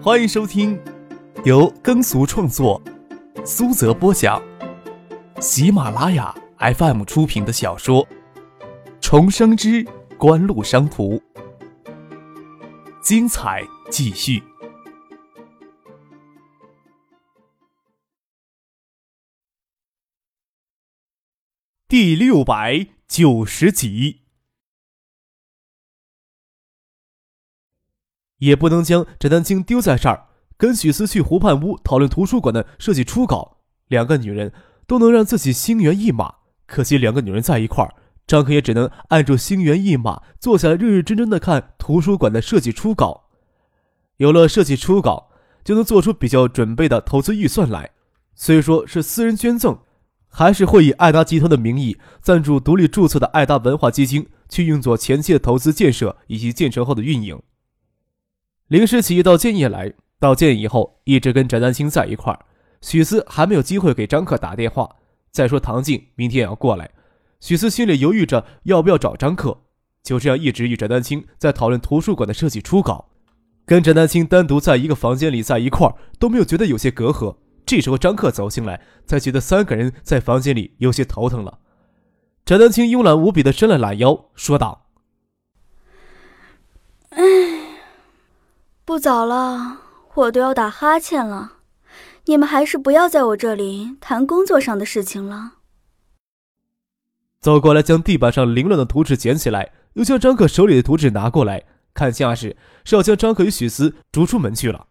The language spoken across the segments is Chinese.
欢迎收听由耕俗创作、苏泽播讲、喜马拉雅 FM 出品的小说《重生之官路商途》，精彩继续，第六百九十集。也不能将翟丹青丢在这儿，跟许思去湖畔屋讨论图书馆的设计初稿。两个女人都能让自己心猿意马，可惜两个女人在一块儿，张可也只能按住心猿意马，坐下来认认真真的看图书馆的设计初稿。有了设计初稿，就能做出比较准备的投资预算来。虽说是私人捐赠，还是会以爱达集团的名义赞助独立注册的爱达文化基金，去运作前期的投资建设以及建成后的运营。林诗琪到建业来，到建业以后一直跟翟丹青在一块儿。许思还没有机会给张克打电话。再说唐静明天也要过来，许思心里犹豫着要不要找张克。就这样一直与翟丹青在讨论图书馆的设计初稿，跟翟丹青单独在一个房间里在一块儿都没有觉得有些隔阂。这时候张克走进来，才觉得三个人在房间里有些头疼了。翟丹青慵懒无比的伸了懒腰，说道：“唉。”不早了，我都要打哈欠了。你们还是不要在我这里谈工作上的事情了。走过来，将地板上凌乱的图纸捡起来，又将张可手里的图纸拿过来，看架势是要将张可与许思逐出门去了。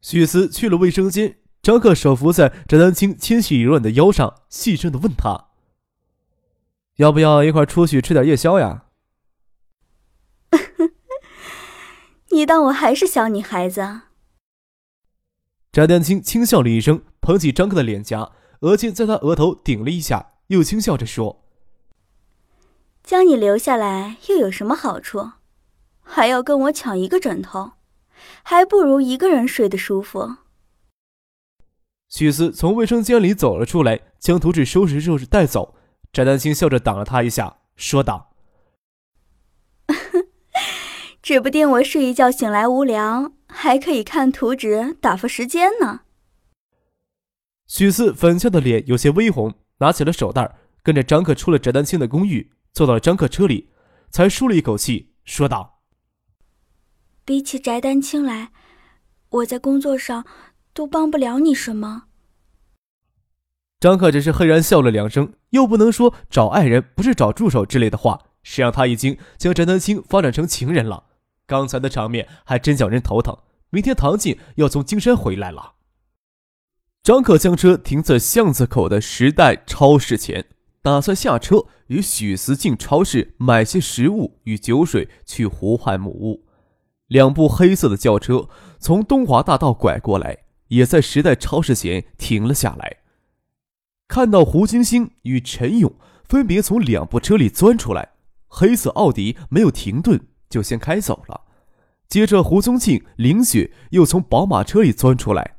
许思去了卫生间，张可手扶在翟丹青纤细柔软的腰上，细声的问他：“要不要一块出去吃点夜宵呀？”你当我还是小女孩子？翟丹青轻笑了一声，捧起张克的脸颊，额尖在他额头顶了一下，又轻笑着说：“将你留下来又有什么好处？还要跟我抢一个枕头，还不如一个人睡得舒服。”许思从卫生间里走了出来，将图纸收拾收拾带走。翟丹青笑着挡了他一下，说道。指不定我睡一觉醒来无聊，还可以看图纸打发时间呢。许四粉俏的脸有些微红，拿起了手袋，跟着张克出了翟丹青的公寓，坐到了张克车里，才舒了一口气，说道：“比起翟丹青来，我在工作上都帮不了你什么。”张克只是嘿然笑了两声，又不能说找爱人不是找助手之类的话，谁让他已经将翟丹青发展成情人了。刚才的场面还真叫人头疼。明天唐静要从金山回来了。张可将车停在巷子口的时代超市前，打算下车与许思进超市买些食物与酒水去湖畔木屋。两部黑色的轿车从东华大道拐过来，也在时代超市前停了下来。看到胡金星与陈勇分别从两部车里钻出来，黑色奥迪没有停顿。就先开走了，接着胡宗庆、林雪又从宝马车里钻出来。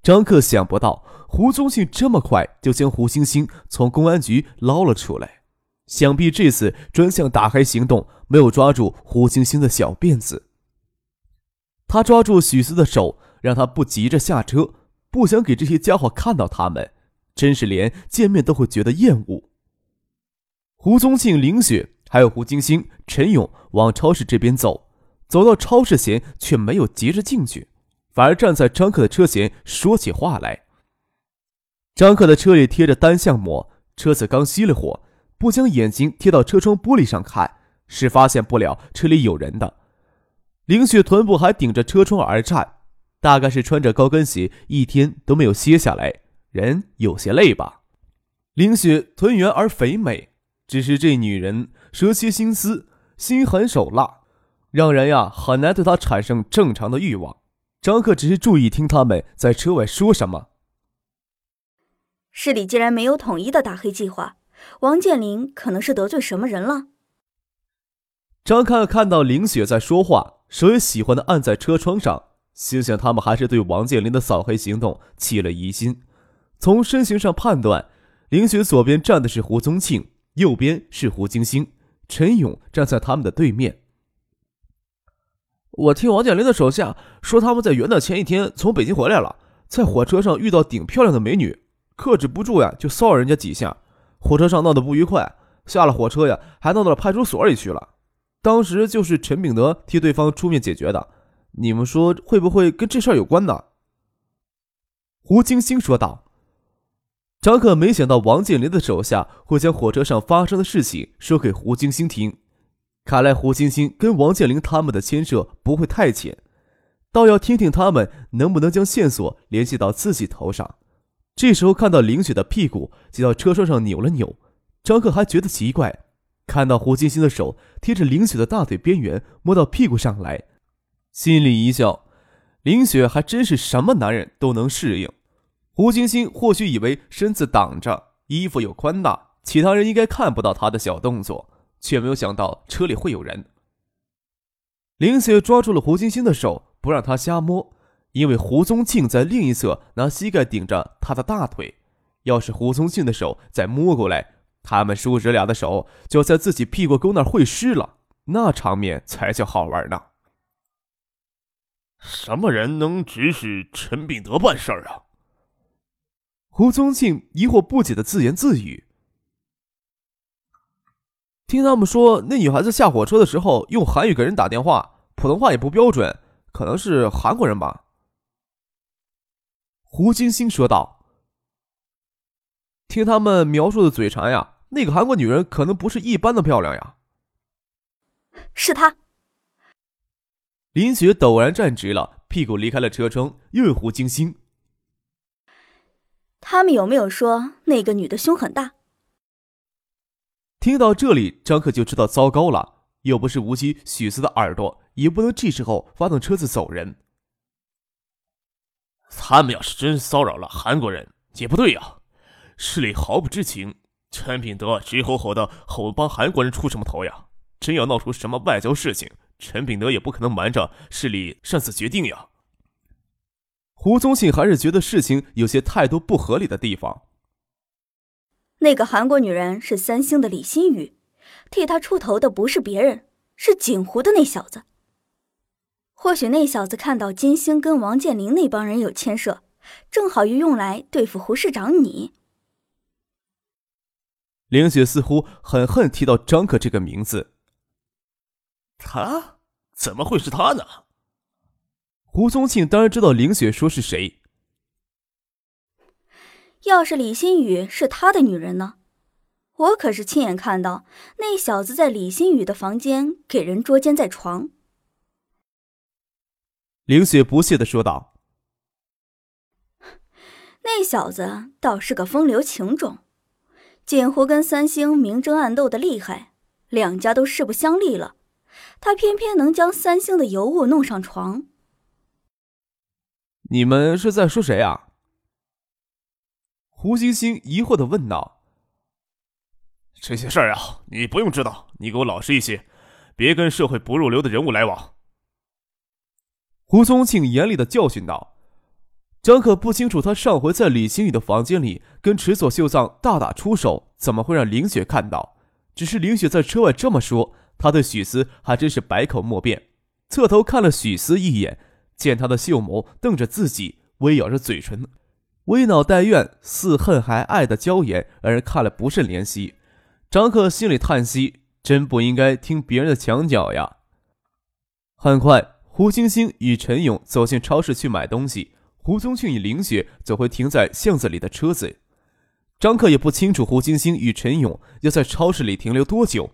张克想不到胡宗庆这么快就将胡星星从公安局捞了出来，想必这次专项打黑行动没有抓住胡星星的小辫子。他抓住许思的手，让他不急着下车，不想给这些家伙看到他们，真是连见面都会觉得厌恶。胡宗庆、林雪。还有胡金星、陈勇往超市这边走，走到超市前却没有急着进去，反而站在张克的车前说起话来。张克的车里贴着单向膜，车子刚熄了火，不将眼睛贴到车窗玻璃上看，是发现不了车里有人的。林雪臀部还顶着车窗而站，大概是穿着高跟鞋一天都没有歇下来，人有些累吧。林雪臀圆而肥美，只是这女人。蛇蝎心思，心狠手辣，让人呀很难对他产生正常的欲望。张克只是注意听他们在车外说什么。市里既然没有统一的打黑计划，王健林可能是得罪什么人了。张克看到林雪在说话，手也喜欢的按在车窗上，心想他们还是对王健林的扫黑行动起了疑心。从身形上判断，林雪左边站的是胡宗庆，右边是胡金星。陈勇站在他们的对面。我听王建林的手下说，他们在元旦前一天从北京回来了，在火车上遇到顶漂亮的美女，克制不住呀，就骚扰人家几下。火车上闹得不愉快，下了火车呀，还闹到了派出所里去了。当时就是陈炳德替对方出面解决的。你们说会不会跟这事儿有关呢？胡金星说道。张克没想到王健林的手下会将火车上发生的事情说给胡金星听。看来胡星星跟王健林他们的牵涉不会太浅，倒要听听他们能不能将线索联系到自己头上。这时候看到林雪的屁股挤到车窗上扭了扭，张克还觉得奇怪，看到胡金星的手贴着林雪的大腿边缘摸到屁股上来，心里一笑，林雪还真是什么男人都能适应。胡金星或许以为身子挡着，衣服又宽大，其他人应该看不到他的小动作。却没有想到车里会有人。林雪抓住了胡金星的手，不让他瞎摸，因为胡宗庆在另一侧拿膝盖顶着他的大腿。要是胡宗庆的手再摸过来，他们叔侄俩的手就在自己屁股沟那会湿了，那场面才叫好玩呢。什么人能指使陈炳德办事儿啊？胡宗庆疑惑不解的自言自语。听他们说，那女孩子下火车的时候用韩语给人打电话，普通话也不标准，可能是韩国人吧。胡金星说道：“听他们描述的嘴馋呀，那个韩国女人可能不是一般的漂亮呀。”是她。林雪陡然站直了，屁股离开了车窗，又问胡金星：“他们有没有说那个女的胸很大？”听到这里，张克就知道糟糕了。又不是无锡许思的耳朵，也不能这时候发动车子走人。他们要是真骚扰了韩国人，也不对呀。市里毫不知情，陈炳德直吼吼的吼帮韩国人出什么头呀？真要闹出什么外交事情，陈炳德也不可能瞒着市里擅自决定呀。胡宗信还是觉得事情有些太多不合理的地方。那个韩国女人是三星的李新宇，替他出头的不是别人，是锦湖的那小子。或许那小子看到金星跟王健林那帮人有牵涉，正好又用来对付胡市长你。凌雪似乎很恨提到张克这个名字。他怎么会是他呢？胡宗庆当然知道凌雪说是谁。要是李新宇是他的女人呢？我可是亲眼看到那小子在李新宇的房间给人捉奸在床。凌雪不屑的说道：“那小子倒是个风流情种，锦湖跟三星明争暗斗的厉害，两家都势不相立了，他偏偏能将三星的尤物弄上床。你们是在说谁啊？”胡星星疑惑的问道：“这些事儿啊，你不用知道，你给我老实一些，别跟社会不入流的人物来往。”胡宗庆严厉的教训道。张可不清楚，他上回在李星宇的房间里跟池佐秀藏大打出手，怎么会让林雪看到？只是林雪在车外这么说，他对许思还真是百口莫辩。侧头看了许思一眼，见他的秀眸瞪着自己，微咬着嘴唇。微恼带怨，似恨还爱的娇颜，让人看了不甚怜惜。张克心里叹息，真不应该听别人的墙角呀。很快，胡星星与陈勇走进超市去买东西，胡宗庆与林雪走回停在巷子里的车子。张克也不清楚胡星星与陈勇要在超市里停留多久，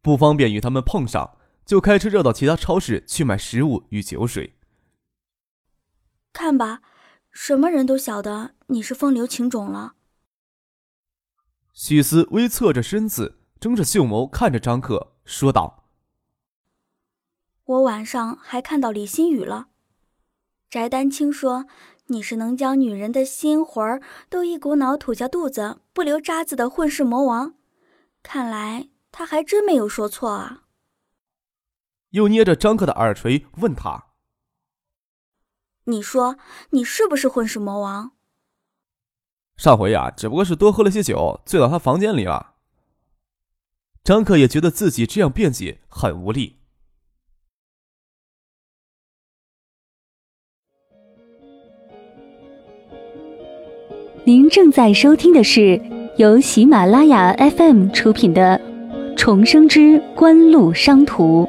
不方便与他们碰上，就开车绕到其他超市去买食物与酒水。看吧。什么人都晓得你是风流情种了。许思微侧着身子，睁着秀眸看着张克，说道：“我晚上还看到李新宇了。翟丹青说你是能将女人的心魂儿都一股脑吐下肚子，不留渣子的混世魔王。看来他还真没有说错啊。”又捏着张克的耳垂问他。你说你是不是混世魔王？上回呀只不过是多喝了些酒醉到他房间里了。张克也觉得自己这样辩解很无力。您正在收听的是由喜马拉雅 fm 出品的重生之官路商途。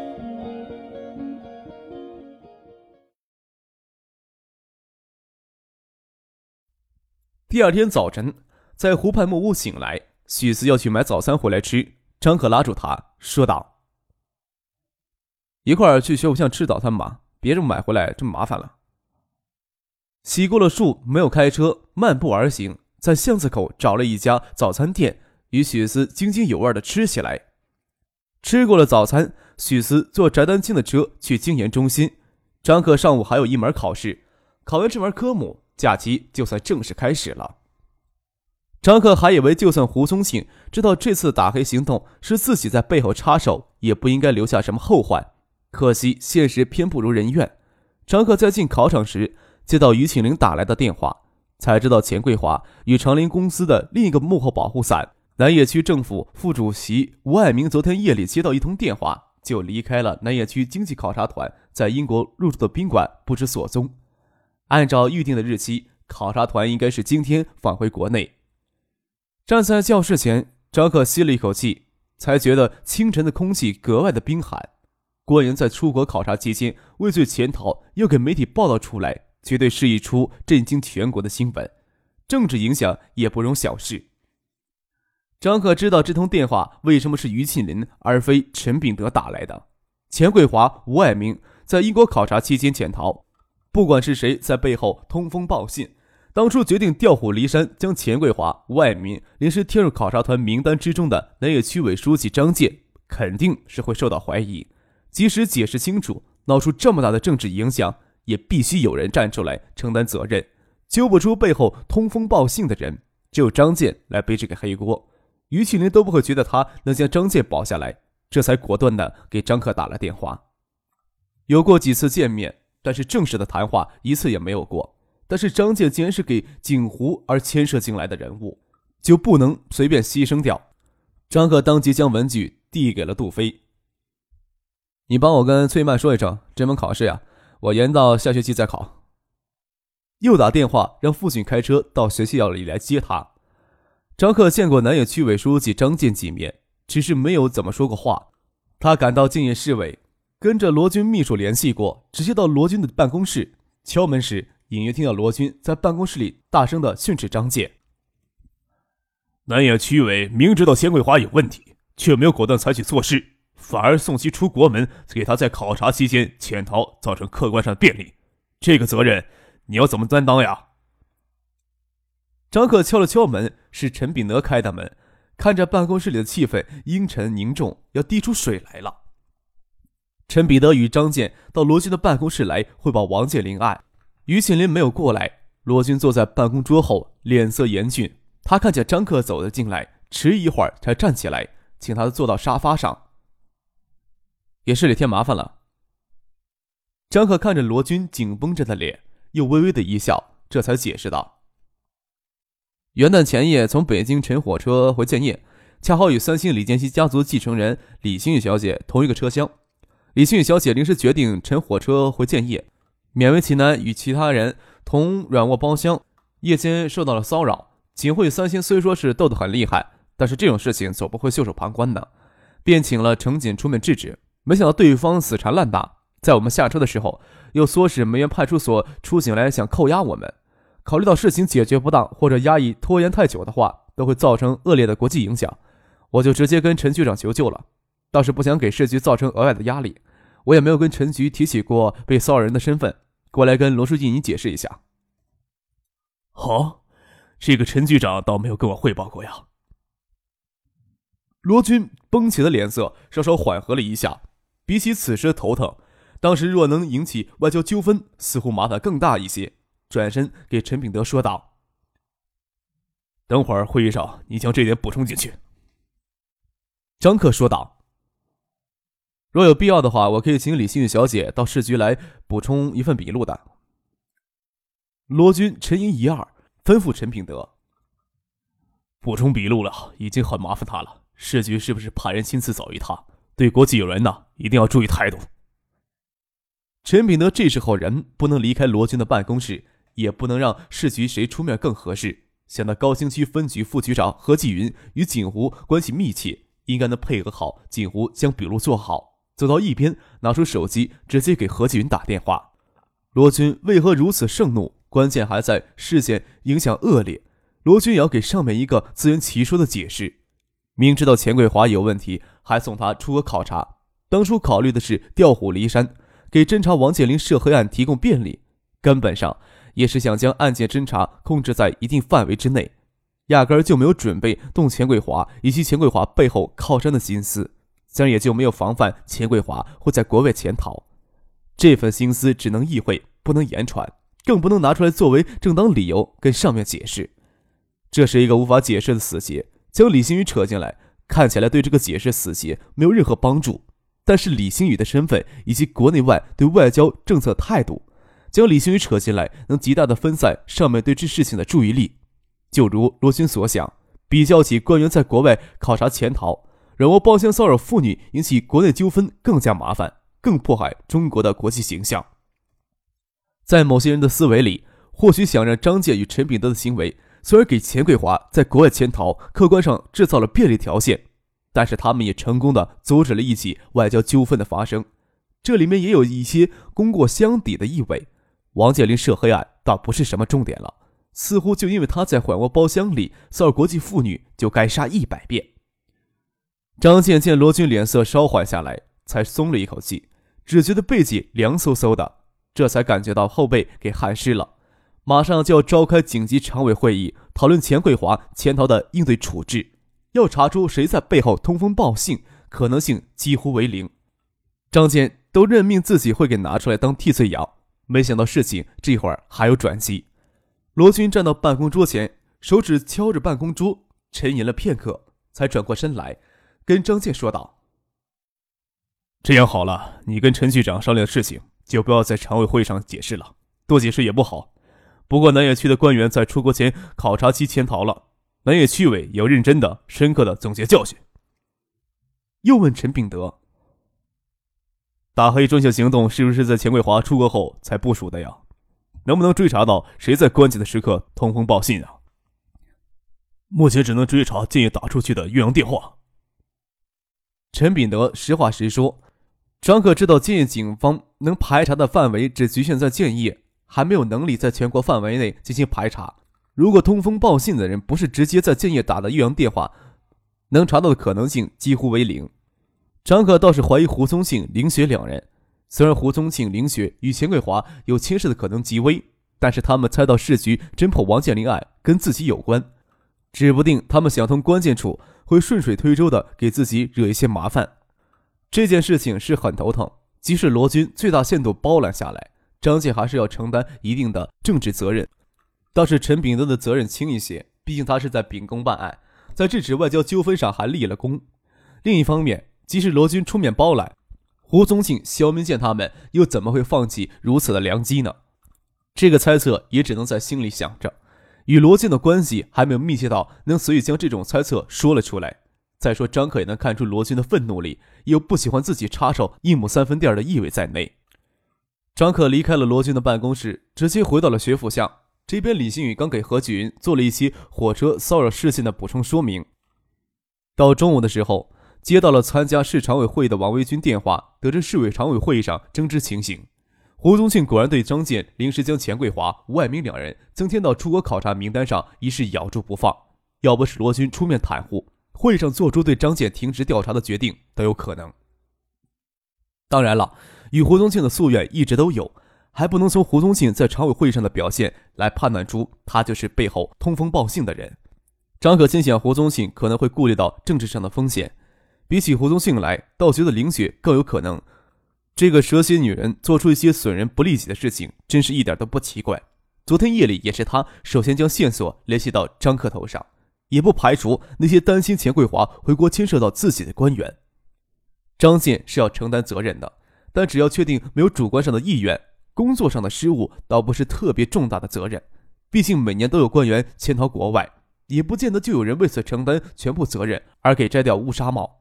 第二天早晨，在湖畔木屋醒来，许思要去买早餐回来吃。张可拉住他，说道：“一块儿去学武巷吃早餐吧，别这么买回来这么麻烦了。”洗过了漱，没有开车，漫步而行，在巷子口找了一家早餐店，与许思津津有味的吃起来。吃过了早餐，许思坐翟丹青的车去经研中心。张可上午还有一门考试，考完这门科目，假期就算正式开始了。张克还以为，就算胡宗庆知道这次打黑行动是自己在背后插手，也不应该留下什么后患。可惜现实偏不如人愿。张克在进考场时，接到于庆玲打来的电话，才知道钱桂华与长林公司的另一个幕后保护伞南野区政府副主席吴爱明，昨天夜里接到一通电话，就离开了南野区经济考察团在英国入住的宾馆，不知所踪。按照预定的日期，考察团应该是今天返回国内。站在教室前，张克吸了一口气，才觉得清晨的空气格外的冰寒。郭岩在出国考察期间畏罪潜逃，又给媒体报道出来，绝对是一出震惊全国的新闻，政治影响也不容小视。张克知道这通电话为什么是于庆林而非陈炳德打来的。钱桂华、吴爱明在英国考察期间潜逃，不管是谁在背后通风报信。当初决定调虎离山，将钱桂华、吴爱民临时贴入考察团名单之中的南野区委书记张健，肯定是会受到怀疑。即使解释清楚，闹出这么大的政治影响，也必须有人站出来承担责任。揪不出背后通风报信的人，只有张健来背这个黑锅。于庆林都不会觉得他能将张健保下来，这才果断的给张克打了电话。有过几次见面，但是正式的谈话一次也没有过。但是张健既然是给景湖而牵涉进来的人物，就不能随便牺牲掉。张克当即将文具递给了杜飞：“你帮我跟崔曼说一声，这门考试呀，我延到下学期再考。”又打电话让父亲开车到学校里来接他。张克见过南野区委书记张健几面，只是没有怎么说过话。他赶到建业市委，跟着罗军秘书联系过，直接到罗军的办公室敲门时。隐约听到罗军在办公室里大声的训斥张健。南野区委明知道钱桂花有问题，却没有果断采取措施，反而送其出国门，给他在考察期间潜逃造成客观上的便利，这个责任你要怎么担当呀？张克敲了敲门，是陈炳德开的门，看着办公室里的气氛阴沉凝重，要滴出水来了。陈彼得与张健到罗军的办公室来汇报王健林案。于庆林没有过来，罗军坐在办公桌后，脸色严峻。他看见张克走了进来，迟疑一会儿才站起来，请他坐到沙发上。也是你添麻烦了。张克看着罗军紧绷着的脸，又微微的一笑，这才解释道：“元旦前夜从北京乘火车回建业，恰好与三星李建熙家族继承人李星宇小姐同一个车厢。李新宇小姐临时决定乘火车回建业。”勉为其难与其他人同软卧包厢，夜间受到了骚扰。警会三星虽说是斗得很厉害，但是这种事情总不会袖手旁观的，便请了乘警出面制止。没想到对方死缠烂打，在我们下车的时候，又唆使梅园派出所出警来想扣押我们。考虑到事情解决不当或者压抑拖延太久的话，都会造成恶劣的国际影响，我就直接跟陈局长求救了。倒是不想给市局造成额外的压力，我也没有跟陈局提起过被骚扰人的身份。过来跟罗书记你解释一下。好，这个陈局长倒没有跟我汇报过呀。罗军绷起的脸色稍稍缓和了一下，比起此时的头疼，当时若能引起外交纠纷，似乎麻烦更大一些。转身给陈炳德说道：“等会儿会议上你将这点补充进去。”张克说道。若有必要的话，我可以请李新宇小姐到市局来补充一份笔录的。罗军沉吟一二，吩咐陈品德：“补充笔录了，已经很麻烦他了。市局是不是派人亲自走一趟？对国际友人呢，一定要注意态度。”陈品德这时候人不能离开罗军的办公室，也不能让市局谁出面更合适，想到高新区分局副局长何继云与锦湖关系密切，应该能配合好锦湖将笔录做好。走到一边，拿出手机直接给何继云打电话。罗军为何如此盛怒？关键还在事件影响恶劣。罗军也要给上面一个自圆其说的解释。明知道钱桂华有问题，还送他出国考察。当初考虑的是调虎离山，给侦查王健林涉黑案提供便利，根本上也是想将案件侦查控制在一定范围之内，压根儿就没有准备动钱桂华以及钱桂华背后靠山的心思，将也就没有防范钱桂华会在国外潜逃。这份心思只能意会，不能言传。更不能拿出来作为正当理由跟上面解释，这是一个无法解释的死结。将李星宇扯进来，看起来对这个解释死结没有任何帮助。但是李星宇的身份以及国内外对外交政策态度，将李星宇扯进来，能极大的分散上面对这事情的注意力。就如罗军所想，比较起官员在国外考察潜逃，软卧包厢骚扰妇女引起国内纠纷更加麻烦，更迫害中国的国际形象。在某些人的思维里，或许想让张健与陈炳德的行为，虽然给钱桂华在国外潜逃客观上制造了便利条件，但是他们也成功的阻止了一起外交纠纷的发生。这里面也有一些功过相抵的意味。王健林涉黑案倒不是什么重点了，似乎就因为他在缓卧包厢里骚扰国际妇女，就该杀一百遍。张健见罗军脸色稍缓下来，才松了一口气，只觉得背脊凉飕飕的。这才感觉到后背给汗湿了，马上就要召开紧急常委会议，讨论钱桂华潜逃的应对处置，要查出谁在背后通风报信，可能性几乎为零。张健都任命自己会给拿出来当替罪羊，没想到事情这会儿还有转机。罗军站到办公桌前，手指敲着办公桌，沉吟了片刻，才转过身来，跟张健说道：“这样好了，你跟陈局长商量的事情。”就不要在常委会上解释了，多解释也不好。不过南野区的官员在出国前考察期潜逃了，南野区委要认真的、深刻的总结教训。又问陈炳德：“打黑专项行动是不是在钱桂华出国后才部署的呀？能不能追查到谁在关键的时刻通风报信啊？”目前只能追查建议打出去的岳阳电话。陈炳德实话实说。张可知道建业警方能排查的范围只局限在建业，还没有能力在全国范围内进行排查。如果通风报信的人不是直接在建业打的岳阳电话，能查到的可能性几乎为零。张可倒是怀疑胡宗庆、林雪两人。虽然胡宗庆、林雪与钱桂华有牵涉的可能极微，但是他们猜到市局侦破王健林案跟自己有关，指不定他们想从关键处会顺水推舟的给自己惹一些麻烦。这件事情是很头疼，即使罗军最大限度包揽下来，张健还是要承担一定的政治责任。倒是陈炳德的责任轻一些，毕竟他是在秉公办案，在制止外交纠纷上还立了功。另一方面，即使罗军出面包揽，胡宗庆、肖明建他们又怎么会放弃如此的良机呢？这个猜测也只能在心里想着。与罗建的关系还没有密切到能随意将这种猜测说了出来。再说，张可也能看出罗军的愤怒里有不喜欢自己插手一亩三分地的意味在内。张可离开了罗军的办公室，直接回到了学府巷这边。李新宇刚给何启云做了一期火车骚扰事件的补充说明。到中午的时候，接到了参加市常委会议的王维军电话，得知市委常委会议上争执情形。胡宗庆果然对张健临时将钱桂华、吴爱明两人增添到出国考察名单上一事咬住不放。要不是罗军出面袒护。会上做出对张健停职调查的决定都有可能。当然了，与胡宗庆的夙愿一直都有，还不能从胡宗庆在常委会上的表现来判断出他就是背后通风报信的人。张可心想，胡宗庆可能会顾虑到政治上的风险，比起胡宗庆来，倒觉得林雪更有可能。这个蛇蝎女人做出一些损人不利己的事情，真是一点都不奇怪。昨天夜里也是她首先将线索联系到张克头上。也不排除那些担心钱桂华回国牵涉到自己的官员，张健是要承担责任的，但只要确定没有主观上的意愿，工作上的失误倒不是特别重大的责任。毕竟每年都有官员潜逃国外，也不见得就有人为此承担全部责任而给摘掉乌纱帽。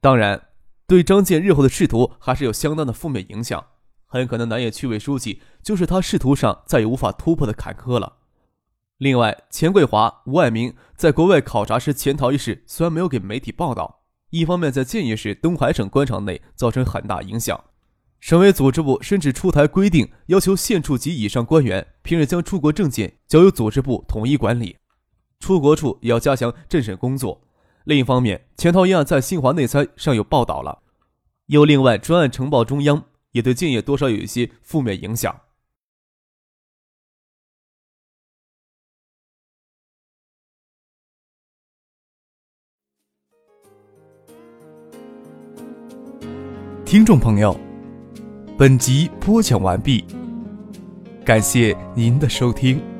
当然，对张健日后的仕途还是有相当的负面影响，很可能南野区委书记就是他仕途上再也无法突破的坎坷了。另外，钱桂华、吴爱明在国外考察时潜逃一事虽然没有给媒体报道，一方面在建业市东海省官场内造成很大影响。省委组织部甚至出台规定，要求县处级以上官员平日将出国证件交由组织部统一管理，出国处也要加强政审工作。另一方面，潜逃一案在新华内参上有报道了，又另外专案呈报中央，也对建业多少有一些负面影响。听众朋友。本集播讲完毕，感谢您的收听。